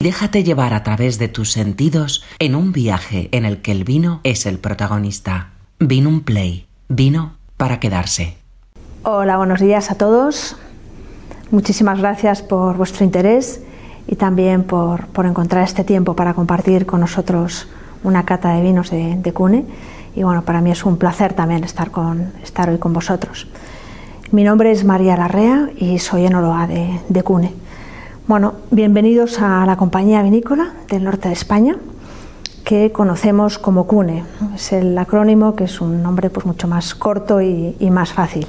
Déjate llevar a través de tus sentidos en un viaje en el que el vino es el protagonista. Vino un play. Vino para quedarse. Hola, buenos días a todos. Muchísimas gracias por vuestro interés y también por, por encontrar este tiempo para compartir con nosotros una cata de vinos de, Cune. Y bueno, para mí es un placer también estar, con, estar hoy con vosotros. Mi nombre es María Larrea y soy enóloga de, de Cune. Bueno, bienvenidos a la compañía vinícola del norte de España, que conocemos como CUNE. Es el acrónimo que es un nombre pues, mucho más corto y, más fácil.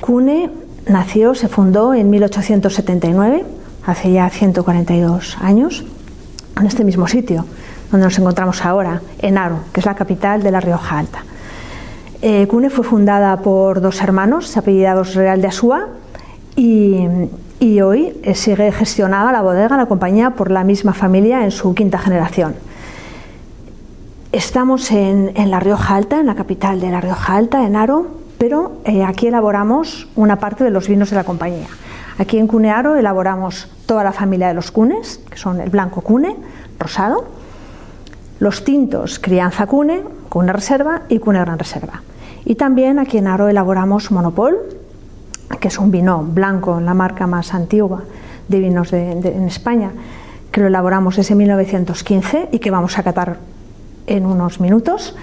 CUNE nació, se fundó en 1879, hace ya 142 años, en este mismo sitio donde nos encontramos ahora, en Aro, que es la capital de la Rioja Alta. Eh, Cune fue fundada por dos hermanos, apellidados Real de Asúa, y, y hoy eh, sigue gestionada la bodega, la compañía, por la misma familia en su quinta generación. Estamos en, La Rioja Alta, en la capital de La Rioja Alta, en Aro, pero eh, aquí elaboramos una parte de los vinos de la compañía. Aquí en Cunearo elaboramos toda la familia de los cunes, que son el blanco cune, rosado, los tintos crianza cune, cune reserva y cune gran reserva. Y también aquí en Aro elaboramos monopol, que es un vino blanco, la marca más antigua de vinos de, en España, que lo elaboramos desde 1915 y que vamos a catar en unos minutos.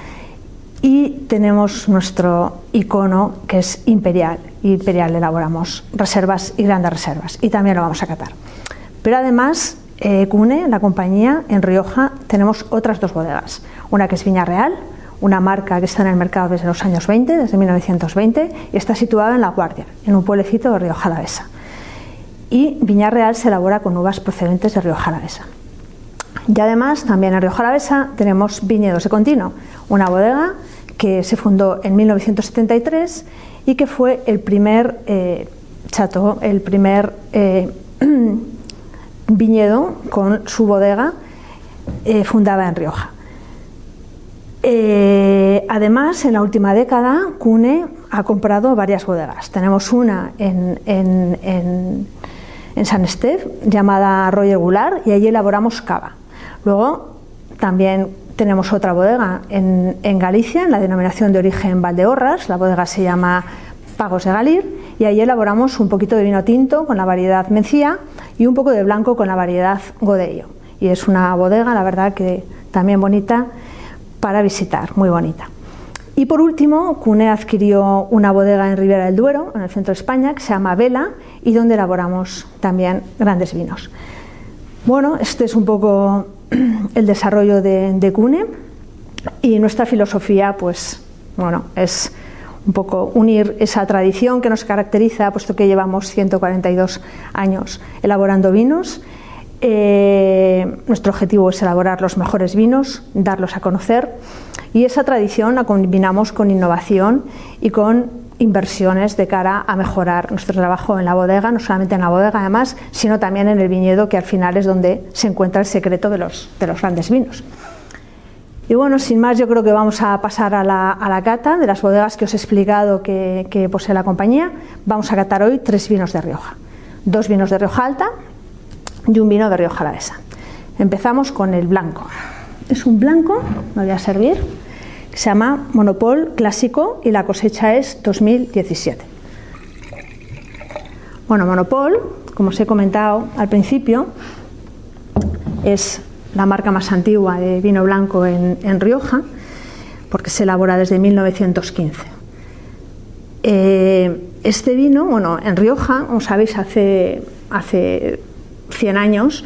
Y tenemos nuestro icono que es Imperial. Imperial elaboramos reservas y grandes reservas y también lo vamos a catar. Pero además, eh, Cune, la compañía, en Rioja tenemos otras dos bodegas. Una que es Viña Real, una marca que está en el mercado desde los años 20, desde 1920, y está situada en La Guardia, en un pueblecito de Rioja Alavesa. Y Viña Real se elabora con uvas procedentes de Rioja Alavesa. Y además, también en Rioja Alavesa tenemos Viñedos de Continuo, una bodega que se fundó en 1973 y que fue el primer eh, el primer eh, viñedo con su bodega eh, fundada en Rioja. Eh, además, en la última década, Cune ha comprado varias bodegas. Tenemos una en, San Estef llamada Roger Goulart y allí elaboramos cava. Luego también tenemos otra bodega en, en, Galicia, en la denominación de origen Valdeorras, la bodega se llama Pagos de Galir, y ahí elaboramos un poquito de vino tinto con la variedad Mencía y un poco de blanco con la variedad Godello. Y es una bodega, la verdad, que también bonita para visitar, muy bonita. Y por último, Cune adquirió una bodega en Ribera del Duero, en el centro de España, que se llama Vela y donde elaboramos también grandes vinos. Bueno, este es un poco el desarrollo de, de Cune y nuestra filosofía, pues, bueno, es un poco unir esa tradición que nos caracteriza, puesto que llevamos 142 años elaborando vinos. Eh, nuestro objetivo es elaborar los mejores vinos, darlos a conocer y esa tradición la combinamos con innovación y con inversiones de cara a mejorar nuestro trabajo en la bodega, no solamente en la bodega además, sino también en el viñedo, que al final es donde se encuentra el secreto de los, de los grandes vinos. Y bueno, sin más, yo creo que vamos a pasar a la, cata de las bodegas que os he explicado que, posee la compañía. Vamos a catar hoy tres vinos de Rioja. Dos vinos de Rioja Alta y un vino de Rioja Alavesa. Empezamos con el blanco. Es un blanco, lo voy a servir, se llama Monopol Clásico y la cosecha es 2017. Bueno, Monopol, como os he comentado al principio, es la marca más antigua de vino blanco en, en Rioja, porque se elabora desde 1915. Eh, este vino, bueno, en Rioja, como sabéis, hace, hace 100 años,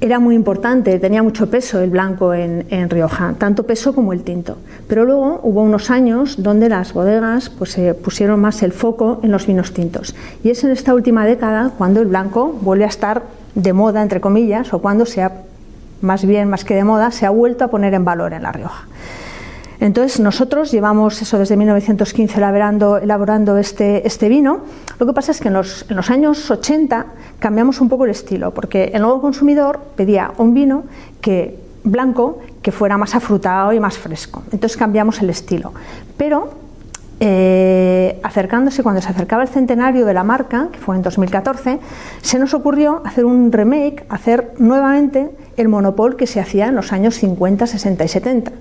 era muy importante, tenía mucho peso el blanco en, Rioja, tanto peso como el tinto. Pero luego hubo unos años donde las bodegas pues, pusieron más el foco en los vinos tintos. Y es en esta última década cuando el blanco vuelve a estar de moda, entre comillas, o cuando se ha más bien, más que de moda, se ha vuelto a poner en valor en La Rioja. Entonces, nosotros llevamos eso desde 1915 elaborando, este, este, vino. Lo que pasa es que en los, en los, años 80 cambiamos un poco el estilo, porque el nuevo consumidor pedía un vino que, blanco que fuera más afrutado y más fresco. Entonces cambiamos el estilo. Pero eh, acercándose, cuando se acercaba el centenario de la marca, que fue en 2014, se nos ocurrió hacer un remake, hacer nuevamente el monopol que se hacía en los años 50, 60 y 70.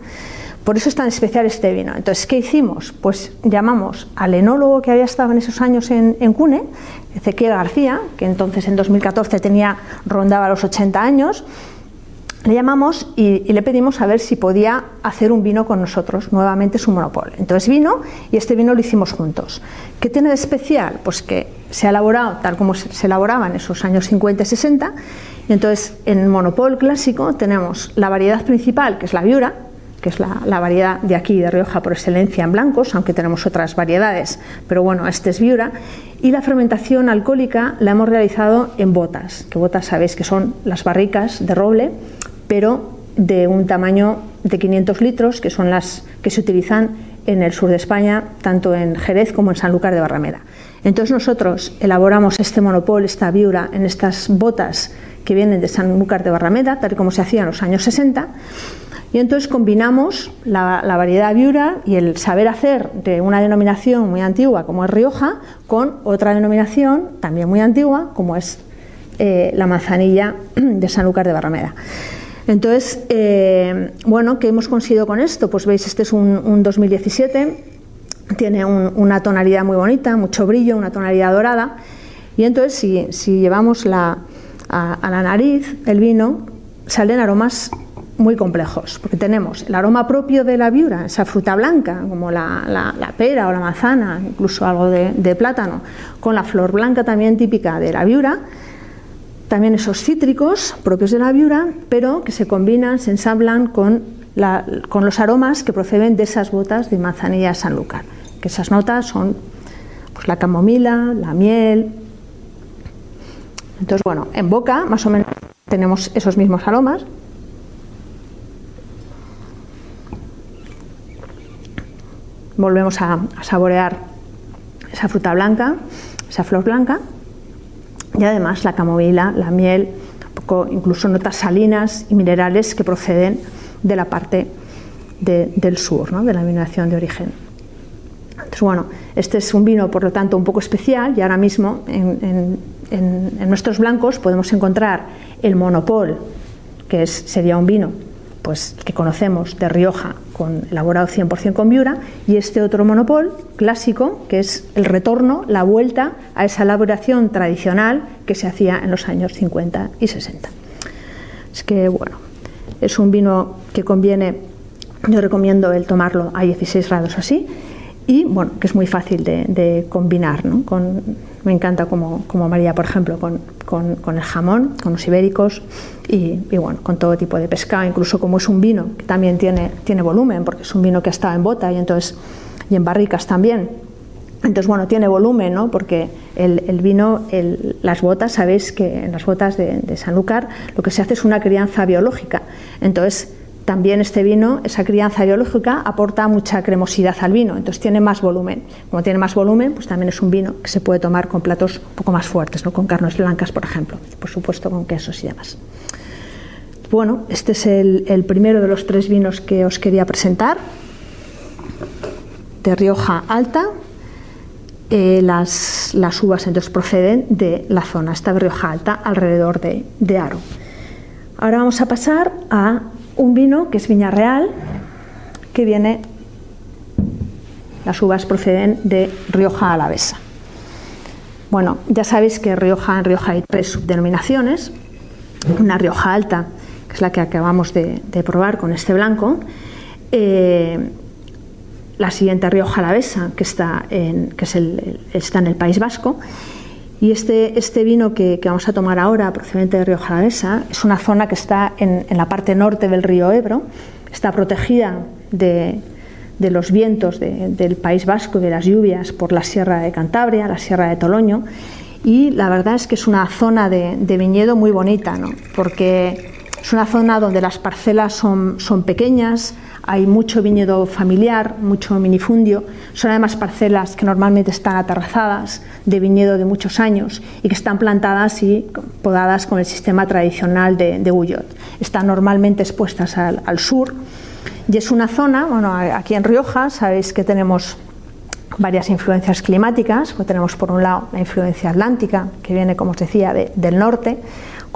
Por eso es tan especial este vino. Entonces, ¿qué hicimos? Pues llamamos al enólogo que había estado en esos años en, Cune, Ezequiel García, que entonces en 2014 tenía, rondaba los 80 años, le llamamos y, le pedimos a ver si podía hacer un vino con nosotros, nuevamente su monopol. Entonces vino y este vino lo hicimos juntos. ¿Qué tiene de especial? Pues que se ha elaborado tal como se elaboraba en esos años 50 y 60. Y entonces en el monopol clásico tenemos la variedad principal, que es la viura, que es la, variedad de aquí de Rioja por excelencia en blancos, aunque tenemos otras variedades, pero bueno, este es viura. Y la fermentación alcohólica la hemos realizado en botas, que botas sabéis que son las barricas de roble pero de un tamaño de 500 litros, que son las que se utilizan en el sur de España, tanto en Jerez como en Sanlúcar de Barrameda. Entonces nosotros elaboramos este monopol, esta viura, en estas botas que vienen de Sanlúcar de Barrameda, tal y como se hacía en los años 60, y entonces combinamos la, variedad viura y el saber hacer de una denominación muy antigua como es Rioja con otra denominación también muy antigua como es eh, la manzanilla de Sanlúcar de Barrameda. Entonces, eh, bueno, ¿qué hemos conseguido con esto? Pues veis, este es un, 2017, tiene una tonalidad muy bonita, mucho brillo, una tonalidad dorada. Y entonces, si, llevamos la, a, la nariz el vino, salen aromas muy complejos, porque tenemos el aroma propio de la viura, esa fruta blanca, como la, pera o la manzana, incluso algo de, plátano, con la flor blanca también típica de la viura, también esos cítricos propios de la viura, pero que se combinan, se ensamblan con, con los aromas que proceden de esas botas de manzanilla sanlúcar, que esas notas son pues, la camomila, la miel. Entonces, bueno, en boca más o menos tenemos esos mismos aromas. Volvemos a saborear esa fruta blanca, esa flor blanca y además la camomila, la miel, poco, incluso notas salinas y minerales que proceden de la parte del sur, de la denominación de origen. Entonces, bueno, este es un vino, por lo tanto, un poco especial y ahora mismo en, nuestros blancos podemos encontrar el monopol, que sería un vino pues, que conocemos de Rioja, con, elaborado 100% con Viura, y este otro monopol clásico, que es el retorno, la vuelta a esa elaboración tradicional que se hacía en los años 50 y 60. Es que, bueno, es un vino que conviene, yo recomiendo el tomarlo a 16 grados así, y bueno, que es muy fácil de, combinar, ¿no? Con, me encanta como, como María, por ejemplo, con, con, el jamón, con los ibéricos y, bueno, con todo tipo de pescado, incluso como es un vino que también tiene, tiene volumen, porque es un vino que ha estado en bota y, entonces, y en barricas también. Entonces, bueno, tiene volumen, ¿no? Porque el, el vino, el, las botas, sabéis que en las botas de, de Sanlúcar lo que se hace es una crianza biológica. Entonces, también este vino, esa crianza biológica, aporta mucha cremosidad al vino, entonces tiene más volumen. Como tiene más volumen, pues también es un vino que se puede tomar con platos un poco más fuertes, ¿no? con carnes blancas, por ejemplo, por supuesto con quesos y demás. Bueno, este es el, primero de los tres vinos que os quería presentar, de Rioja Alta. Eh, las, uvas entonces proceden de la zona, esta Rioja Alta, alrededor de, de Aro. Ahora vamos a pasar a un vino que es Viña Real, que viene, las uvas proceden de Rioja Alavesa. Bueno, ya sabéis que Rioja, en Rioja hay tres subdenominaciones, una Rioja Alta, que es la que acabamos de, probar con este blanco, eh, la siguiente Rioja Alavesa, que está en, que es el, está en el País Vasco, y este, este vino que, vamos a tomar ahora, procedente de Río Jalavesa, es una zona que está en, la parte norte del río Ebro, está protegida de, los vientos del País Vasco y de las lluvias por la Sierra de Cantabria, la Sierra de Toloño, y la verdad es que es una zona de, viñedo muy bonita, ¿no? porque es una zona donde las parcelas son, son pequeñas, hay mucho viñedo familiar, mucho minifundio. Son además parcelas que normalmente están aterrazadas de viñedo de muchos años y que están plantadas y podadas con el sistema tradicional de, de Están normalmente expuestas al, sur y es una zona, bueno, aquí en Rioja sabéis que tenemos varias influencias climáticas. Pues tenemos por un lado la influencia atlántica, que viene, como os decía, del norte,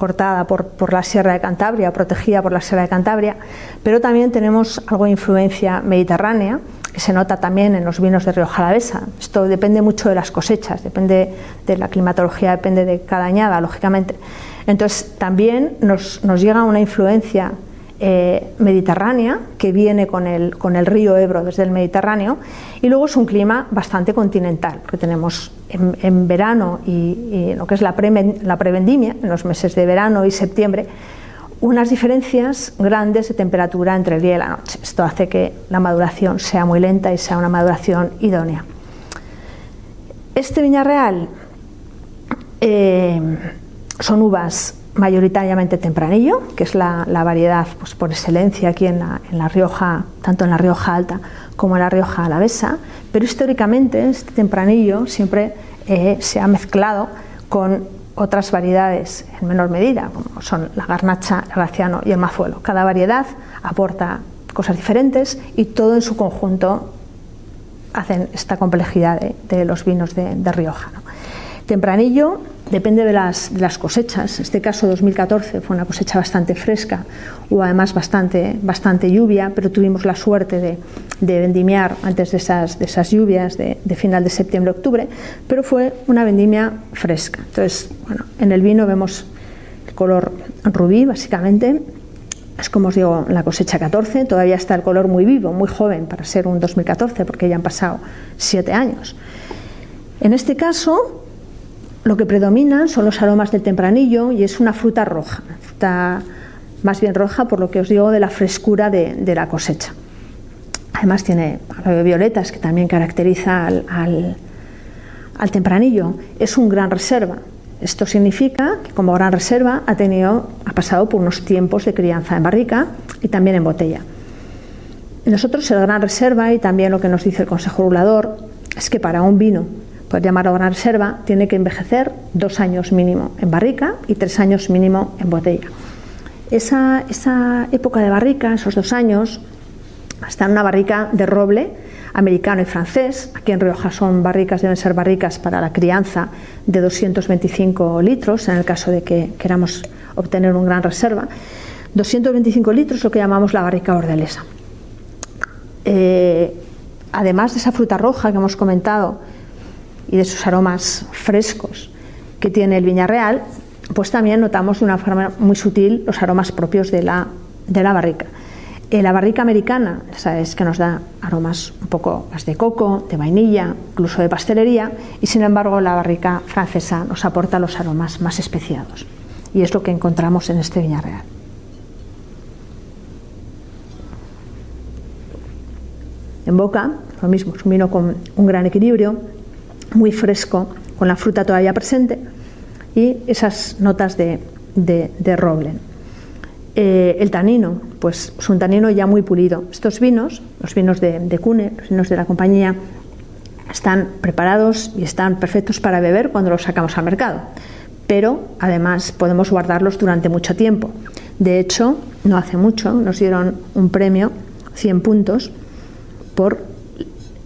cortada por, por, la Sierra de Cantabria, protegida por la Sierra de Cantabria, pero también tenemos algo de influencia mediterránea, que se nota también en los vinos de Rioja Alavesa. Esto depende mucho de las cosechas, depende de la climatología, depende de cada añada, lógicamente. Entonces, también nos, nos llega una influencia eh, mediterránea que viene con el, con el río Ebro desde el Mediterráneo y luego es un clima bastante continental porque tenemos en, verano y, lo que es la, la prevendimia, en los meses de verano y septiembre, unas diferencias grandes de temperatura entre el día y la noche. Esto hace que la maduración sea muy lenta y sea una maduración idónea. Este Viñarreal eh, son uvas mayoritariamente tempranillo, que es la, variedad pues, por excelencia aquí en la, Rioja, tanto en la Rioja Alta como en la Rioja Alavesa, pero históricamente este tempranillo siempre eh, se ha mezclado con otras variedades en menor medida, como son la garnacha, el graciano y el mazuelo. Cada variedad aporta cosas diferentes y todo en su conjunto hacen esta complejidad de, los vinos de, Rioja. Tempranillo depende de las, de las, cosechas. Este caso, 2014 fue una cosecha bastante fresca, hubo además bastante, bastante lluvia, pero tuvimos la suerte de, de vendimiar antes de esas, de esas lluvias de, de final de septiembre-octubre, pero fue una vendimia fresca. Entonces, bueno, en el vino vemos el color rubí, básicamente. Es como os digo, la cosecha 14, todavía está el color muy vivo, muy joven para ser un 2014, porque ya han pasado siete años. En este caso, lo que predomina son los aromas del tempranillo y es una fruta roja, fruta más bien roja por lo que os digo de la frescura de, la cosecha. Además tiene violetas que también caracteriza al, tempranillo. Es un gran reserva. Esto significa que como gran reserva ha, tenido, ha pasado por unos tiempos de crianza en barrica y también en botella. Nosotros el gran reserva y también lo que nos dice el Consejo Regulador es que para un vino por llamarlo gran reserva, tiene que envejecer dos años mínimo en barrica y tres años mínimo en botella. Esa, esa época de barrica, esos dos años, está en una barrica de roble americano y francés. Aquí en Rioja son barricas, deben ser barricas para la crianza de 225 litros, en el caso de que queramos obtener un gran reserva. 225 litros lo que llamamos la barrica ordelesa. Eh, además de esa fruta roja que hemos comentado, y de sus aromas frescos que tiene el Viñarreal, pues también notamos de una forma muy sutil los aromas propios de la, de la barrica. Eh, la barrica americana, sabes que nos da aromas un poco más de coco, de vainilla, incluso de pastelería, y sin embargo la barrica francesa nos aporta los aromas más especiados. Y es lo que encontramos en este Viñarreal. En boca, lo mismo, es un vino con un gran equilibrio, muy fresco, con la fruta todavía presente y esas notas de, roble. Eh, el tanino, pues es un tanino ya muy pulido. Estos vinos, los vinos de, de Cune, los vinos de la compañía, están preparados y están perfectos para beber cuando los sacamos al mercado. Pero además podemos guardarlos durante mucho tiempo. De hecho, no hace mucho nos dieron un premio, 100 puntos, por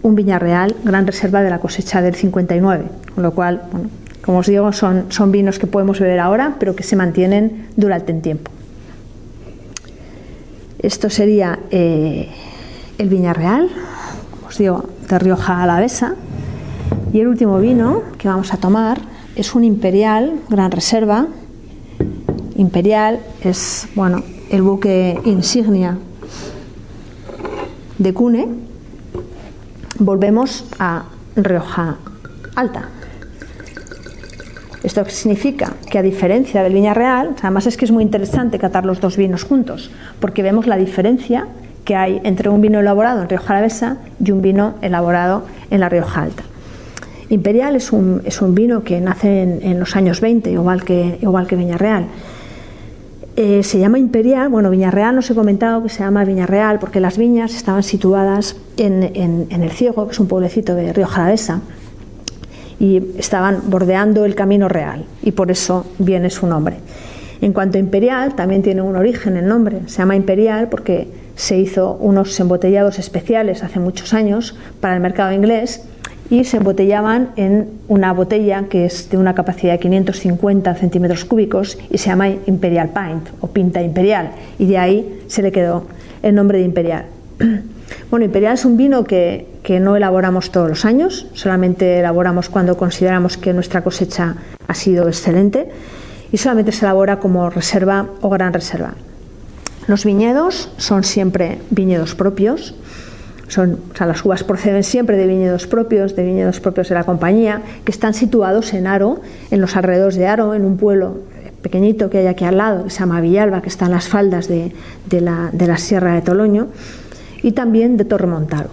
un Viñarreal Gran Reserva de la cosecha del 59, con lo cual, como os digo, son, son vinos que podemos beber ahora, pero que se mantienen durante el tiempo. Esto sería eh, el Viñarreal, como os digo, de Rioja Alavesa. Y el último vino que vamos a tomar es un Imperial Gran Reserva. Imperial es bueno, el buque insignia de Cune volvemos a Rioja Alta. Esto significa que a diferencia del Viña Real, además es que es muy interesante catar los dos vinos juntos, porque vemos la diferencia que hay entre un vino elaborado en Rioja Alavesa y un vino elaborado en la Rioja Alta. Imperial es un, es un vino que nace en, los años 20, igual que, igual que Real eh, se llama Imperial, bueno, Viñarreal os he comentado que se llama Viñarreal porque las viñas estaban situadas en, El Ciego, que es un pueblecito de Río Jalavesa, y estaban bordeando el Camino Real, y por eso viene su nombre. En cuanto a Imperial, también tiene un origen el nombre, se llama Imperial porque se hizo unos embotellados especiales hace muchos años para el mercado inglés y se embotellaban en una botella que es de una capacidad de 550 centímetros cúbicos y se llama Imperial Pint o Pinta Imperial y de ahí se le quedó el nombre de Imperial. Bueno, Imperial es un vino que, que no elaboramos todos los años, solamente elaboramos cuando consideramos que nuestra cosecha ha sido excelente y solamente se elabora como reserva o gran reserva. Los viñedos son siempre viñedos propios, son, o sea, las uvas proceden siempre de viñedos propios, de viñedos propios de la compañía, que están situados en Aro, en los alrededores de Aro, en un pueblo pequeñito que hay aquí al lado, que se llama Villalba, que está en las faldas de, la, Sierra de Toloño, y también de Torremontaro.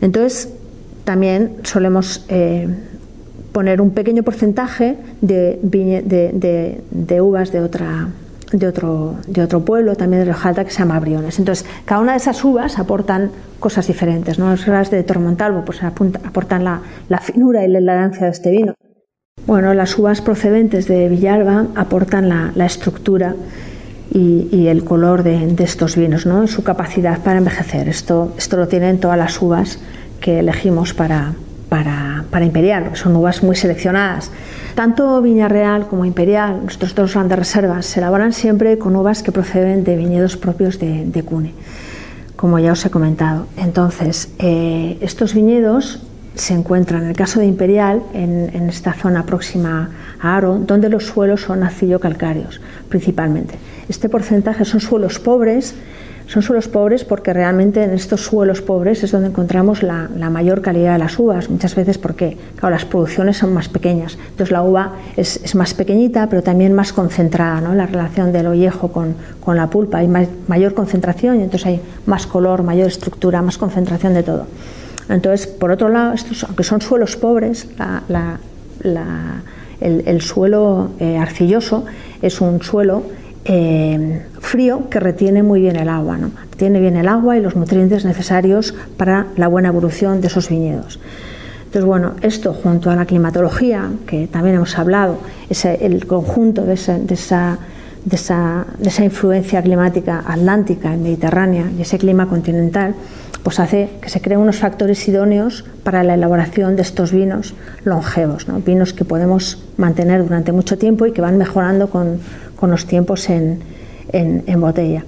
Entonces, también solemos eh, poner un pequeño porcentaje de, de uvas de otra, de otro, de otro pueblo, también de Rioja que se llama Briones. Entonces, cada una de esas uvas aportan cosas diferentes. ¿no? Las uvas de Tormontalvo pues, aportan la, la, finura y la elegancia de este vino. Bueno, las uvas procedentes de Villalba aportan la, la estructura y, y, el color de, de estos vinos, ¿no? su capacidad para envejecer. Esto, esto lo tienen todas las uvas que elegimos para, para, Imperial, son uvas muy seleccionadas. Tanto Viña Real como Imperial, nuestros dos grandes reservas, se elaboran siempre con uvas que proceden de viñedos propios de, Cune, como ya os he comentado. Entonces, eh, estos viñedos se encuentran, en el caso de Imperial, en, esta zona próxima a Aro, donde los suelos son arcillo-calcáreos, principalmente. Este porcentaje son suelos pobres son suelos pobres porque realmente en estos suelos pobres es donde encontramos la, la, mayor calidad de las uvas, muchas veces porque las producciones son más pequeñas. Entonces la uva es, es más pequeñita, pero también más concentrada, ¿no? la relación del ollejo con, con la pulpa, hay más, mayor concentración y entonces hay más color, mayor estructura, más concentración de todo. Entonces, por otro lado, estos, aunque son suelos pobres, la, la, el, el, suelo eh, arcilloso es un suelo eh, frío que retiene muy bien el agua, ¿no? Retiene bien el agua y los nutrientes necesarios para la buena evolución de esos viñedos. Entonces, bueno, esto junto a la climatología, que también hemos hablado, ese, el conjunto de, esa, de, esa, de esa influencia climática atlántica y mediterránea y ese clima continental, pues hace que se creen unos factores idóneos para la elaboración de estos vinos longevos, ¿no? vinos que podemos mantener durante mucho tiempo y que van mejorando con, con los tiempos en, en, en botella.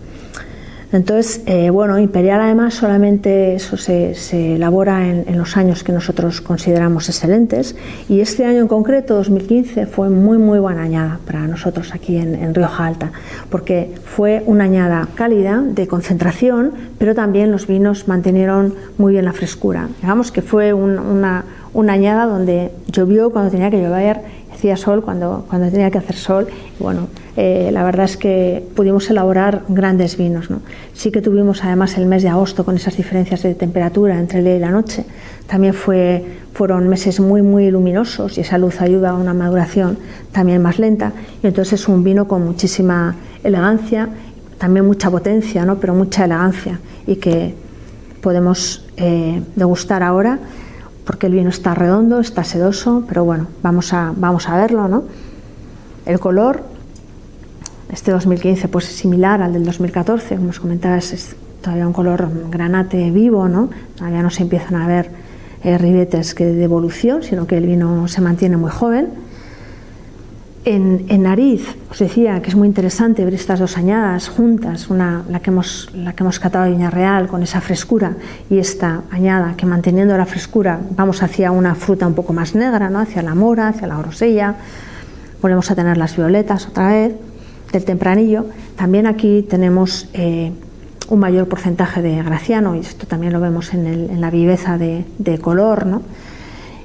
Entonces, eh, bueno, Imperial además solamente eso se, se elabora en, en, los años que nosotros consideramos excelentes y este año en concreto, 2015, fue muy muy buena añada para nosotros aquí en, en Rioja Alta, porque fue una añada cálida, de concentración, pero también los vinos mantenieron muy bien la frescura. Digamos que fue un, una, una añada donde llovió cuando tenía que llover, hacía sol cuando, cuando tenía que hacer sol, y bueno, eh, la verdad es que pudimos elaborar grandes vinos. ¿no? Sí que tuvimos además el mes de agosto con esas diferencias de temperatura entre el día y la noche. También fue, fueron meses muy, muy luminosos y esa luz ayuda a una maduración también más lenta. Y entonces es un vino con muchísima elegancia, también mucha potencia, ¿no? pero mucha elegancia y que podemos eh, degustar ahora porque el vino está redondo, está sedoso, pero bueno, vamos a, vamos a verlo, ¿no? El color este 2015 pues es similar al del 2014, como os comentaba, es todavía un color granate vivo, ¿no? Todavía no se empiezan a ver eh, ribetes que de evolución, sino que el vino se mantiene muy joven. En, en, nariz, os decía que es muy interesante ver estas dos añadas juntas, una, la, que hemos, la que hemos catado de Viña Real con esa frescura y esta añada que manteniendo la frescura vamos hacia una fruta un poco más negra, ¿no? hacia la mora, hacia la grosella, volvemos a tener las violetas otra vez del tempranillo, también aquí tenemos eh, un mayor porcentaje de graciano, y esto también lo vemos en, el, en la viveza de, de color, ¿no?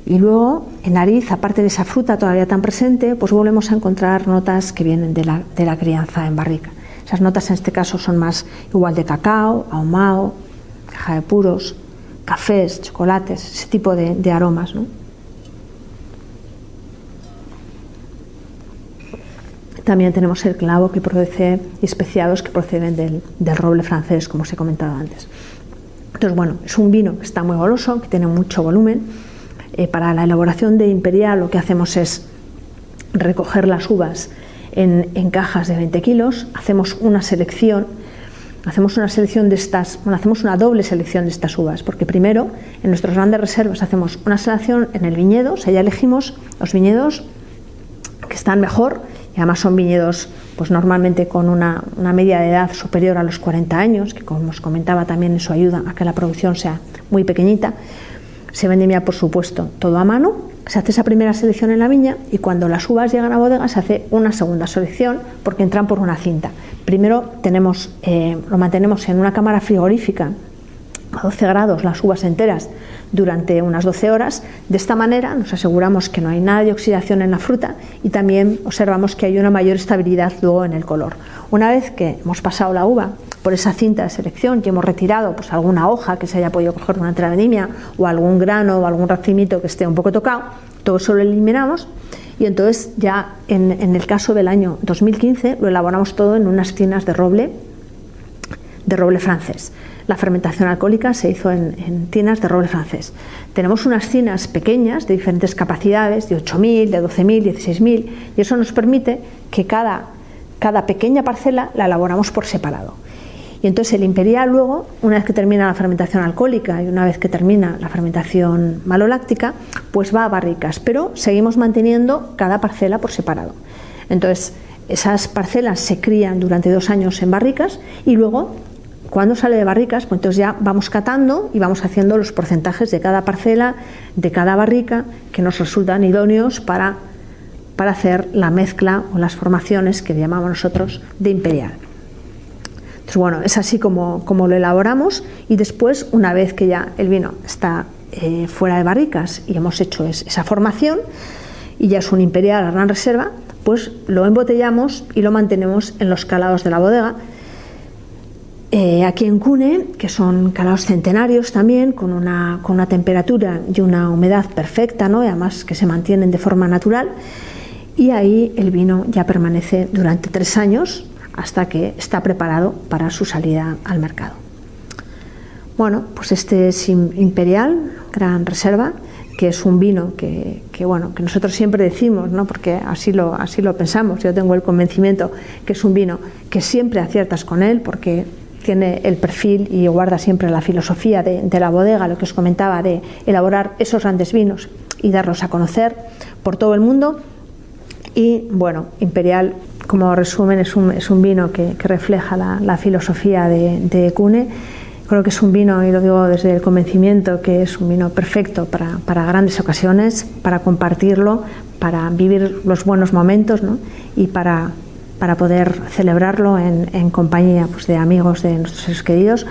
Y luego, en nariz, aparte de esa fruta todavía tan presente, pues volvemos a encontrar notas que vienen de la, de la crianza en barrica. Esas notas en este caso son más igual de cacao, ahumado, caja de puros, cafés, chocolates, ese tipo de, aromas. También tenemos el clavo que produce especiados que proceden del, del, roble francés, como os he comentado antes. Entonces, bueno, es un vino que está muy goloso, que tiene mucho volumen. Eh, para la elaboración de imperial lo que hacemos es recoger las uvas en, cajas de 20 kilos, hacemos una selección, hacemos una selección de estas, bueno, hacemos una doble selección de estas uvas, porque primero en nuestras grandes reservas hacemos una selección en el viñedo, o sea, ya elegimos los viñedos que están mejor y además son viñedos pues normalmente con una, una, media de edad superior a los 40 años, que como os comentaba también eso ayuda a que la producción sea muy pequeñita. Se vendimia, por supuesto, todo a mano. Se hace esa primera selección en la viña y cuando las uvas llegan a bodega se hace una segunda selección porque entran por una cinta. Primero tenemos, eh, lo mantenemos en una cámara frigorífica a 12 grados las uvas enteras durante unas 12 horas. De esta manera nos aseguramos que no hay nada de oxidación en la fruta y también observamos que hay una mayor estabilidad luego en el color. Una vez que hemos pasado la uva por esa cinta de selección y hemos retirado pues, alguna hoja que se haya podido coger durante la vendimia o algún grano o algún racimito que esté un poco tocado, todo eso lo eliminamos y entonces ya en, en el caso del año 2015 lo elaboramos todo en unas tinas de roble de roble francés. La fermentación alcohólica se hizo en, tinas de roble francés. Tenemos unas tinas pequeñas de diferentes capacidades, de 8.000, de 12.000, 16.000, y eso nos permite que cada, cada pequeña parcela la elaboramos por separado. Y entonces el imperial luego, una vez que termina la fermentación alcohólica y una vez que termina la fermentación maloláctica, pues va a barricas, pero seguimos manteniendo cada parcela por separado. Entonces, esas parcelas se crían durante dos años en barricas y luego cuando sale de barricas, pues entonces ya vamos catando y vamos haciendo los porcentajes de cada parcela, de cada barrica, que nos resultan idóneos para, para hacer la mezcla o las formaciones que llamamos nosotros de imperial. Entonces, bueno, es así como, como lo elaboramos y después, una vez que ya el vino está eh, fuera de barricas y hemos hecho esa formación y ya es un imperial a gran reserva, pues lo embotellamos y lo mantenemos en los calados de la bodega eh, aquí en Cune, que son calados centenarios también, con una, con una temperatura y una humedad perfecta, ¿no? además que se mantienen de forma natural. Y ahí el vino ya permanece durante tres años hasta que está preparado para su salida al mercado. Bueno, pues este es Imperial, Gran Reserva, que es un vino que, que, bueno, que nosotros siempre decimos, ¿no? porque así lo, así lo pensamos, yo tengo el convencimiento que es un vino que siempre aciertas con él, porque tiene el perfil y guarda siempre la filosofía de, la bodega, lo que os comentaba, de elaborar esos grandes vinos y darlos a conocer por todo el mundo. Y bueno, Imperial, como resumen, es un, vino que, refleja la, filosofía de, de, Cune. Creo que es un vino, y lo digo desde el convencimiento, que es un vino perfecto para, para grandes ocasiones, para compartirlo, para vivir los buenos momentos ¿no? y para para poder celebrarlo en, compañía pues, de amigos de nuestros seres queridos.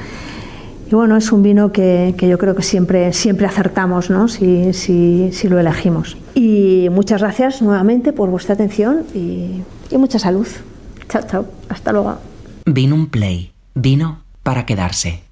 Y bueno, es un vino que, yo creo que siempre, siempre acertamos ¿no? si, si, si, lo elegimos. Y muchas gracias nuevamente por vuestra atención y, y mucha salud. Chao, chao. Hasta luego. Vino un play. Vino para quedarse.